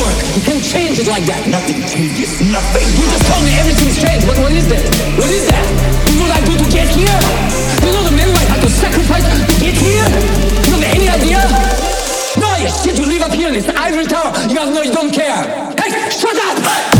work. You can't change it like that. Nothing changes. Nothing. You just told me everything's changed, but what is that? What is that? You know what I do to get here. You know the men I have to sacrifice to get here? You have any idea? No, you shit, you live up here in this ivory tower. You guys know you don't care. Hey, shut up!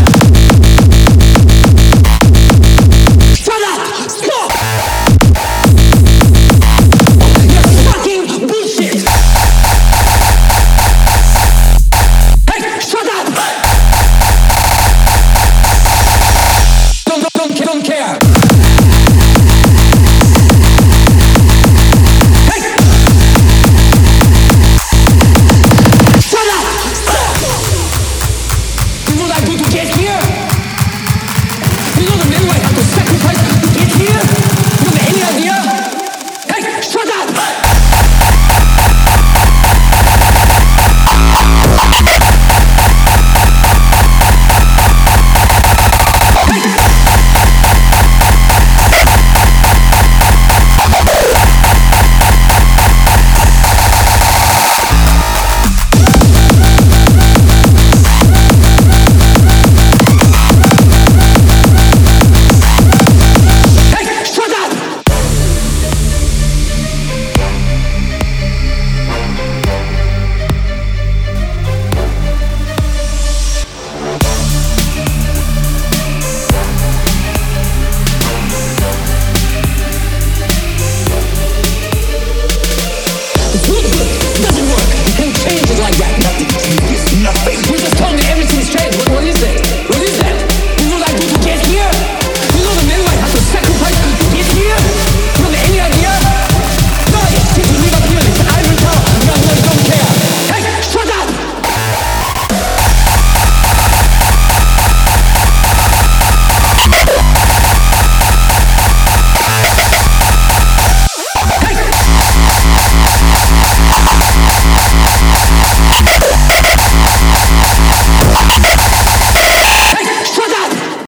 Doesn't work. You changes like that. Nothing.